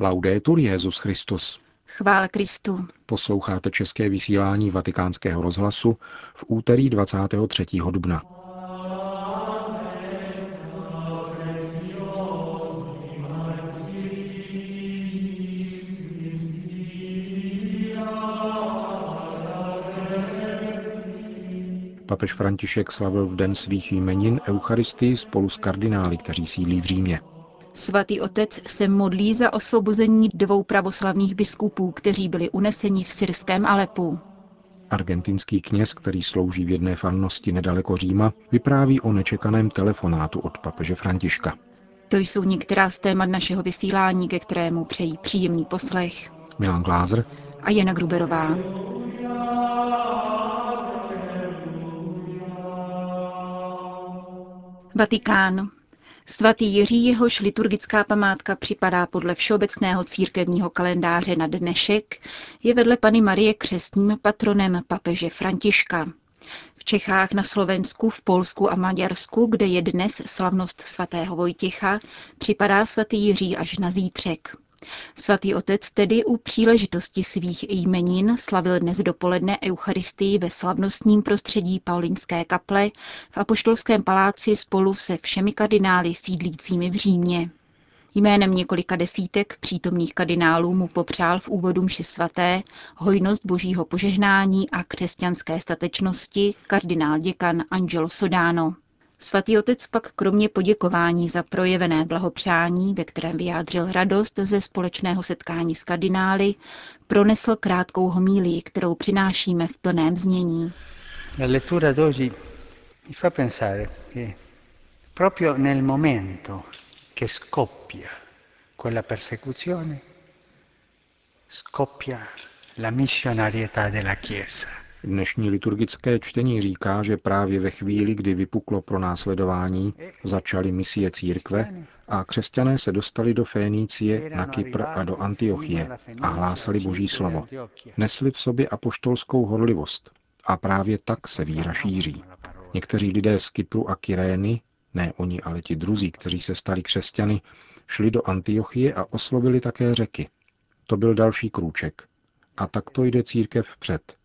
Laudetur Jezus Christus. Chvála Kristu. Posloucháte české vysílání Vatikánského rozhlasu v úterý 23. dubna. Papež František slavil v den svých jmenin Eucharistii spolu s kardinály, kteří sídlí v Římě. Svatý otec se modlí za osvobození dvou pravoslavných biskupů, kteří byli uneseni v syrském Alepu. Argentinský kněz, který slouží v jedné farnosti nedaleko Říma, vypráví o nečekaném telefonátu od papeže Františka. To jsou některá z témat našeho vysílání, ke kterému přejí příjemný poslech. Milan Glázer a Jana Gruberová. Vatikán. Svatý Jiří, jehož liturgická památka připadá podle všeobecného církevního kalendáře na dnešek, je vedle Pany Marie křestním patronem papeže Františka. V Čechách, na Slovensku, v Polsku a Maďarsku, kde je dnes slavnost svatého Vojtěcha, připadá svatý Jiří až na zítřek. Svatý otec tedy u příležitosti svých jmenin slavil dnes dopoledne Eucharistii ve slavnostním prostředí Paulinské kaple v Apoštolském paláci spolu se všemi kardinály sídlícími v Římě. Jménem několika desítek přítomných kardinálů mu popřál v úvodu mši svaté hojnost božího požehnání a křesťanské statečnosti kardinál děkan Angelo Sodano. Svatý otec pak kromě poděkování za projevené blahopřání, ve kterém vyjádřil radost ze společného setkání s kardinály, pronesl krátkou homílii, kterou přinášíme v plném znění. La lettura d'oggi mi fa pensare proprio nel momento che scoppia quella persecuzione scoppia la missionarietà della Chiesa. Dnešní liturgické čtení říká, že právě ve chvíli, kdy vypuklo pro následování, začaly misie církve a křesťané se dostali do Fénície, na Kypr a do Antiochie a hlásali boží slovo. Nesli v sobě apoštolskou horlivost a právě tak se víra šíří. Někteří lidé z Kypru a Kyrény, ne oni, ale ti druzí, kteří se stali křesťany, šli do Antiochie a oslovili také řeky. To byl další krůček. A takto jde církev vpřed,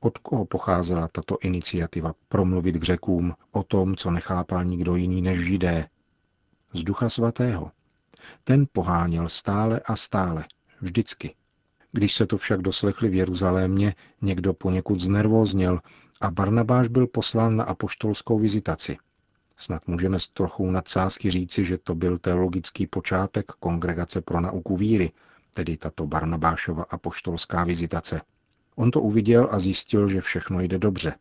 od koho pocházela tato iniciativa promluvit k řekům o tom, co nechápal nikdo jiný než židé? Z Ducha Svatého. Ten poháněl stále a stále, vždycky. Když se to však doslechli v Jeruzalémě, někdo poněkud znervózněl a Barnabáš byl poslán na apoštolskou vizitaci. Snad můžeme s trochou nadsázky říci, že to byl teologický počátek Kongregace pro nauku víry, tedy tato Barnabášova apoštolská vizitace – On to uviděl a zjistil, že všechno jde dobře.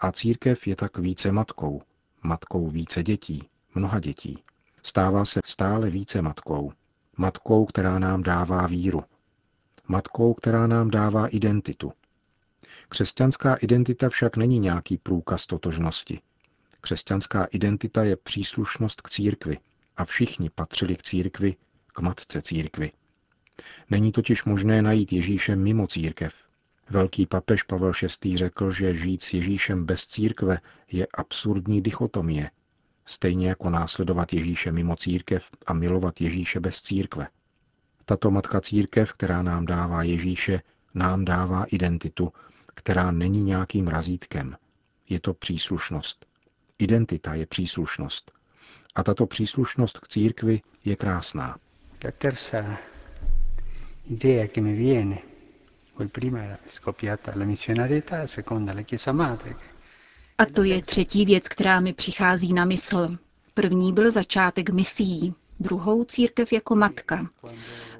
A církev je tak více matkou, matkou více dětí, mnoha dětí. Stává se stále více matkou. Matkou, která nám dává víru. Matkou, která nám dává identitu. Křesťanská identita však není nějaký průkaz totožnosti. Křesťanská identita je příslušnost k církvi a všichni patřili k církvi, k matce církvi. Není totiž možné najít Ježíše mimo církev, Velký papež Pavel VI. řekl, že žít s Ježíšem bez církve je absurdní dichotomie, stejně jako následovat Ježíše mimo církev a milovat Ježíše bez církve. Tato matka církev, která nám dává Ježíše, nám dává identitu, která není nějakým razítkem. Je to příslušnost. Identita je příslušnost. A tato příslušnost k církvi je krásná. La terza idea che mi viene a to je třetí věc, která mi přichází na mysl. První byl začátek misií, druhou církev jako matka.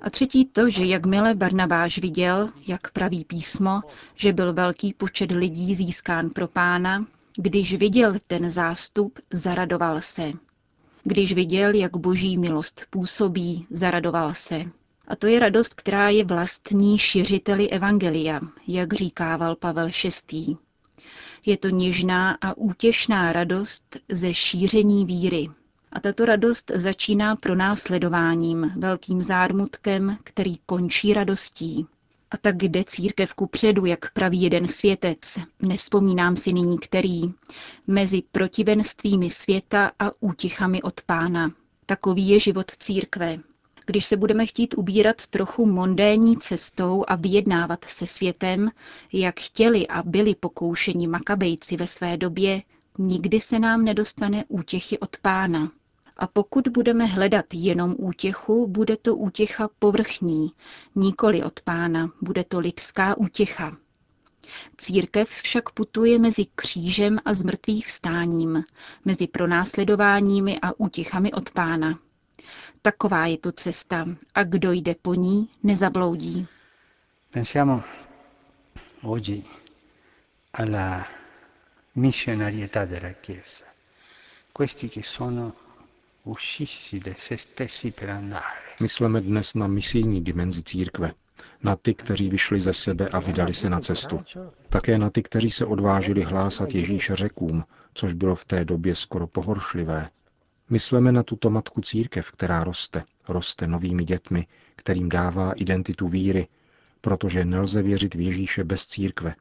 A třetí to, že jakmile Barnabáš viděl, jak praví písmo, že byl velký počet lidí získán pro pána, když viděl ten zástup, zaradoval se. Když viděl, jak boží milost působí, zaradoval se. A to je radost, která je vlastní šiřiteli Evangelia, jak říkával Pavel VI. Je to něžná a útěšná radost ze šíření víry. A tato radost začíná pronásledováním, velkým zármutkem, který končí radostí. A tak jde církev ku předu, jak praví jeden světec, nespomínám si nyní který, mezi protivenstvími světa a útichami od pána. Takový je život církve, Když se budeme chtít ubírat trochu mondénní cestou a vyjednávat se světem, jak chtěli a byli pokoušeni makabejci ve své době, nikdy se nám nedostane útěchy od pána. A pokud budeme hledat jenom útěchu, bude to útěcha povrchní, nikoli od pána, bude to lidská útěcha. Církev však putuje mezi křížem a zmrtvých vstáním, mezi pronásledováními a útěchami od pána. Taková je to cesta a kdo jde po ní, nezabloudí. Pensiamo oggi alla missionarietà della Chiesa. Questi che sono uscisi da se stessi per andare. Mysleme dnes na misijní dimenzi církve, na ty, kteří vyšli ze sebe a vydali se na cestu. Také na ty, kteří se odvážili hlásat Ježíše řekům, což bylo v té době skoro pohoršlivé. Mysleme na tuto matku církev, která roste, roste novými dětmi, kterým dává identitu víry, protože nelze věřit v Ježíše bez církve.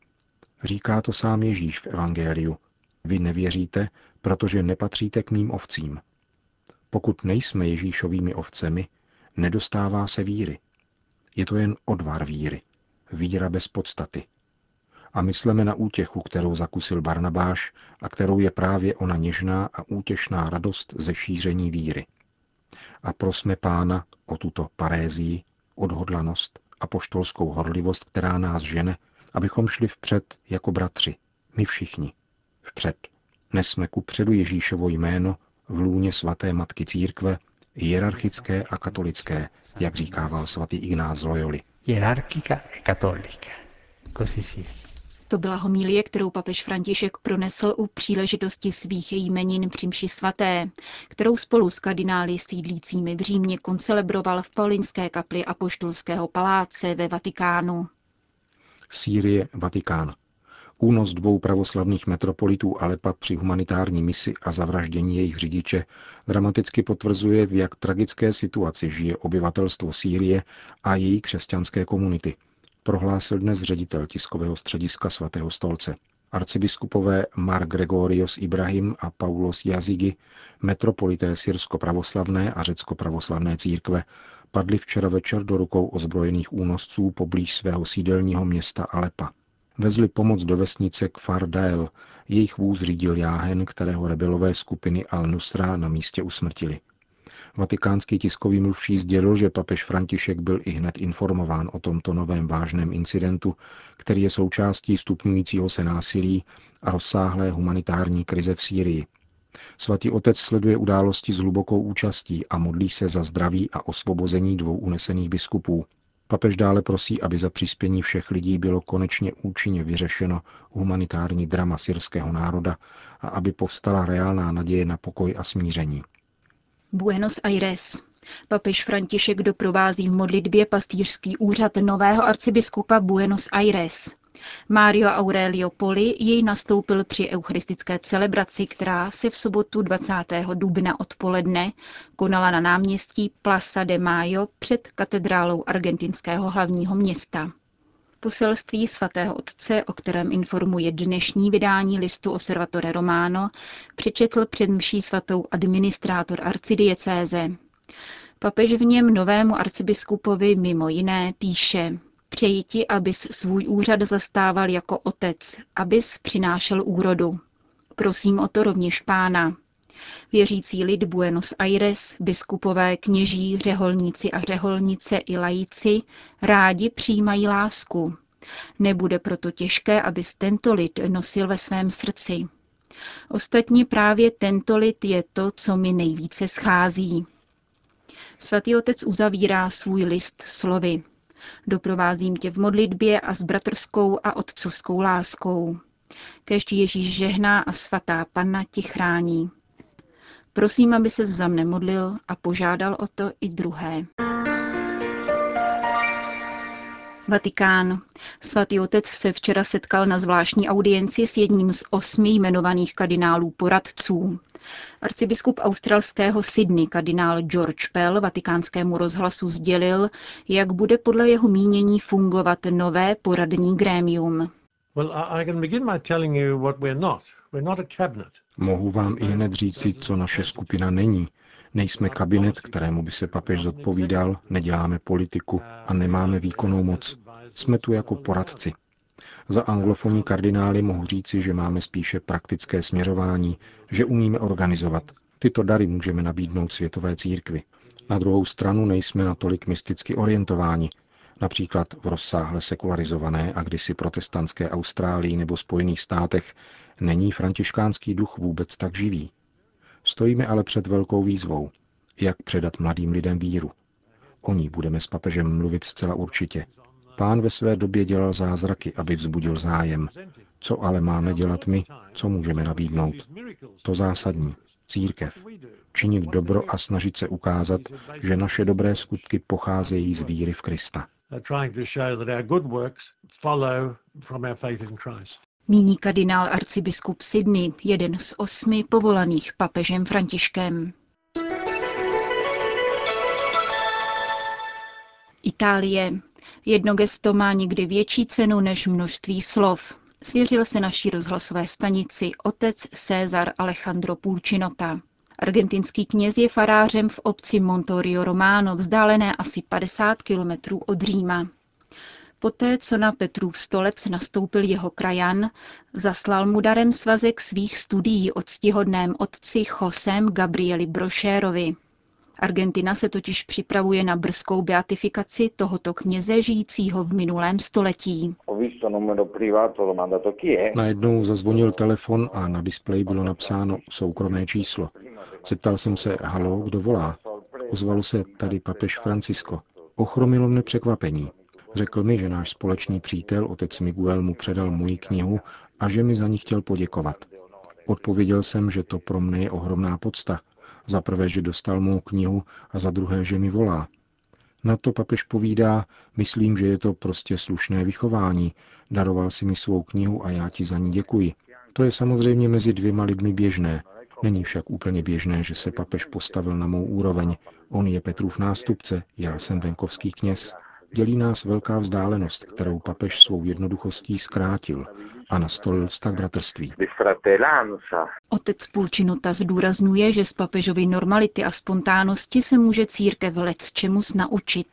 Říká to sám Ježíš v Evangeliu. Vy nevěříte, protože nepatříte k mým ovcím. Pokud nejsme Ježíšovými ovcemi, nedostává se víry. Je to jen odvar víry. Víra bez podstaty. A myslíme na útěchu, kterou zakusil Barnabáš a kterou je právě ona něžná a útěšná radost ze šíření víry. A prosme pána o tuto parézii, odhodlanost a poštolskou horlivost, která nás žene, abychom šli vpřed jako bratři, my všichni. Vpřed. Nesme ku předu Ježíšovo jméno v lůně svaté matky církve, hierarchické a katolické, jak říkával svatý Ignác z Loyoli. Hierarchica e cattolica. Così sia. To byla homilie, kterou papež František pronesl u příležitosti svých jmenin při mši svaté, kterou spolu s kardinály sídlícími v Římě koncelebroval v Paulinské kapli Apoštolského paláce ve Vatikánu. Sýrie, Vatikán. Únos dvou pravoslavných metropolitů Alepa při humanitární misi a zavraždění jejich řidiče dramaticky potvrzuje, v jak tragické situaci žije obyvatelstvo Sýrie a její křesťanské komunity, prohlásil dnes ředitel tiskového střediska svatého stolce. Arcibiskupové Mar Gregorios Ibrahim a Paulos Jazigi, metropolité syrsko-pravoslavné a řecko-pravoslavné církve, padli včera večer do rukou ozbrojených únosců poblíž svého sídelního města Alepa. Vezli pomoc do vesnice Kfar Dael, jejich vůz řídil jáhen, kterého rebelové skupiny Al-Nusra na místě usmrtili. Vatikánský tiskový mluvčí sdělil, že papež František byl i hned informován o tomto novém vážném incidentu, který je součástí stupňujícího se násilí a rozsáhlé humanitární krize v Sýrii. Svatý otec sleduje události s hlubokou účastí a modlí se za zdraví a osvobození dvou unesených biskupů. Papež dále prosí, aby za přispění všech lidí bylo konečně účinně vyřešeno humanitární drama syrského národa a aby povstala reálná naděje na pokoj a smíření. Buenos Aires. Papež František doprovází v modlitbě pastýřský úřad nového arcibiskupa Buenos Aires. Mario Aurelio Poli jej nastoupil při eucharistické celebraci, která se v sobotu 20. dubna odpoledne konala na náměstí Plaza de Mayo před katedrálou argentinského hlavního města. Poselství svatého otce, o kterém informuje dnešní vydání listu Osservatore Romano, přečetl před mší svatou administrátor arcidiecéze. Papež v něm novému arcibiskupovi mimo jiné píše Přeji ti, abys svůj úřad zastával jako otec, abys přinášel úrodu. Prosím o to rovněž pána. Věřící lid Buenos Aires, biskupové, kněží, řeholníci a řeholnice i lajíci rádi přijímají lásku. Nebude proto těžké, abys tento lid nosil ve svém srdci. Ostatně právě tento lid je to, co mi nejvíce schází. Svatý otec uzavírá svůj list slovy. Doprovázím tě v modlitbě a s bratrskou a otcovskou láskou. Kež Ježíš žehná a svatá panna ti chrání. Prosím, aby se za mne modlil a požádal o to i druhé. Vatikán. Svatý otec se včera setkal na zvláštní audienci s jedním z osmi jmenovaných kardinálů poradců. Arcibiskup australského Sydney kardinál George Pell vatikánskému rozhlasu sdělil, jak bude podle jeho mínění fungovat nové poradní grémium. Mohu vám i hned říci, co naše skupina není. Nejsme kabinet, kterému by se papež zodpovídal, neděláme politiku a nemáme výkonnou moc. Jsme tu jako poradci. Za anglofonní kardinály mohu říci, že máme spíše praktické směřování, že umíme organizovat. Tyto dary můžeme nabídnout světové církvi. Na druhou stranu nejsme natolik mysticky orientováni, například v rozsáhle sekularizované a kdysi protestantské Austrálii nebo Spojených státech, není františkánský duch vůbec tak živý. Stojíme ale před velkou výzvou. Jak předat mladým lidem víru? O ní budeme s papežem mluvit zcela určitě. Pán ve své době dělal zázraky, aby vzbudil zájem. Co ale máme dělat my? Co můžeme nabídnout? To zásadní. Církev. Činit dobro a snažit se ukázat, že naše dobré skutky pocházejí z víry v Krista. Míní kardinál arcibiskup Sydney, jeden z osmi povolaných papežem Františkem. Itálie. Jedno gesto má někdy větší cenu než množství slov. Svěřil se naší rozhlasové stanici otec César Alejandro Pulcinota. Argentinský kněz je farářem v obci Montorio Romano, vzdálené asi 50 kilometrů od Říma. Poté, co na Petrův stolec nastoupil jeho krajan, zaslal mu darem svazek svých studií o ctihodném otci Josem Gabrieli Brošérovi. Argentina se totiž připravuje na brzkou beatifikaci tohoto kněze žijícího v minulém století. Najednou zazvonil telefon a na displeji bylo napsáno soukromé číslo. Zeptal jsem se, halo, kdo volá? Ozvalo se tady papež Francisko. Ochromilo mne překvapení. Řekl mi, že náš společný přítel, otec Miguel, mu předal moji knihu a že mi za ní chtěl poděkovat. Odpověděl jsem, že to pro mne je ohromná podsta. Za prvé, že dostal mou knihu a za druhé, že mi volá. Na to papež povídá, myslím, že je to prostě slušné vychování. Daroval si mi svou knihu a já ti za ní děkuji. To je samozřejmě mezi dvěma lidmi běžné. Není však úplně běžné, že se papež postavil na mou úroveň. On je Petrův nástupce, já jsem venkovský kněz. Dělí nás velká vzdálenost, kterou papež svou jednoduchostí zkrátil a nastolil vztah bratrství. Otec Pulčinuta zdůrazňuje, že z papežovy normality a spontánnosti se může církev lec čemus naučit.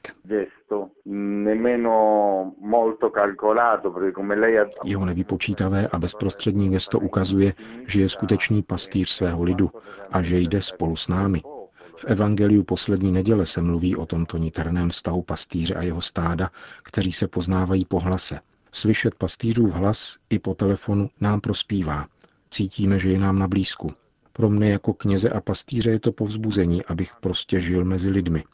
Jeho nevypočítavé a bezprostřední gesto ukazuje, že je skutečný pastýř svého lidu a že jde spolu s námi. V Evangeliu poslední neděle se mluví o tomto niterném vztahu pastýře a jeho stáda, kteří se poznávají po hlase. Slyšet pastýřův hlas i po telefonu nám prospívá. Cítíme, že je nám na blízku. Pro mne jako kněze a pastýře je to povzbuzení, abych prostě žil mezi lidmi.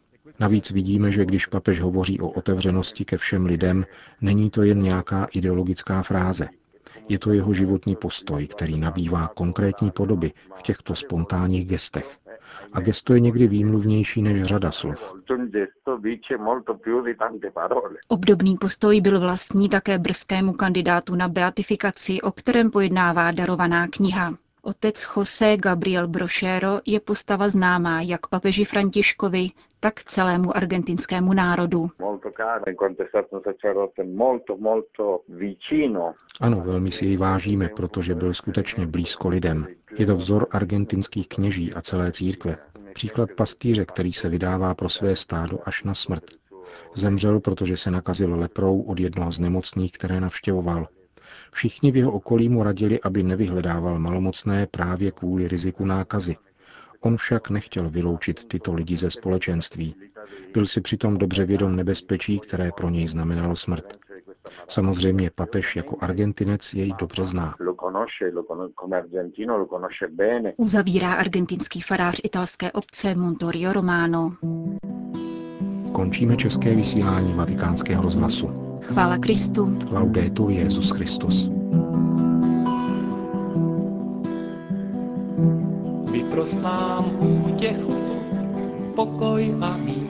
Navíc vidíme, že když papež hovoří o otevřenosti ke všem lidem, není to jen nějaká ideologická fráze. Je to jeho životní postoj, který nabývá konkrétní podoby v těchto spontánních gestech. A gesto je někdy výmluvnější než řada slov. Obdobný postoj byl vlastní také brzkému kandidátu na beatifikaci, o kterém pojednává darovaná kniha. Otec José Gabriel Brošero je postava známá jak papeži Františkovi, tak celému argentinskému národu. Ano, velmi si jej vážíme, protože byl skutečně blízko lidem. Je to vzor argentinských kněží a celé církve. Příklad pastýře, který se vydává pro své stádo až na smrt. Zemřel, protože se nakazil leprou od jednoho z nemocných, které navštěvoval. Všichni v jeho okolí mu radili, aby nevyhledával malomocné právě kvůli riziku nákazy. On však nechtěl vyloučit tyto lidi ze společenství. Byl si přitom dobře vědom nebezpečí, které pro něj znamenalo smrt. Samozřejmě papež jako argentinec jej dobře zná. Uzavírá argentinský farář italské obce Montorio Romano. Končíme české vysílání vatikánského rozhlasu. Chvála Kristu. Laudetur Jezus Christus. Vyprost nám útěchu, pokoj a mír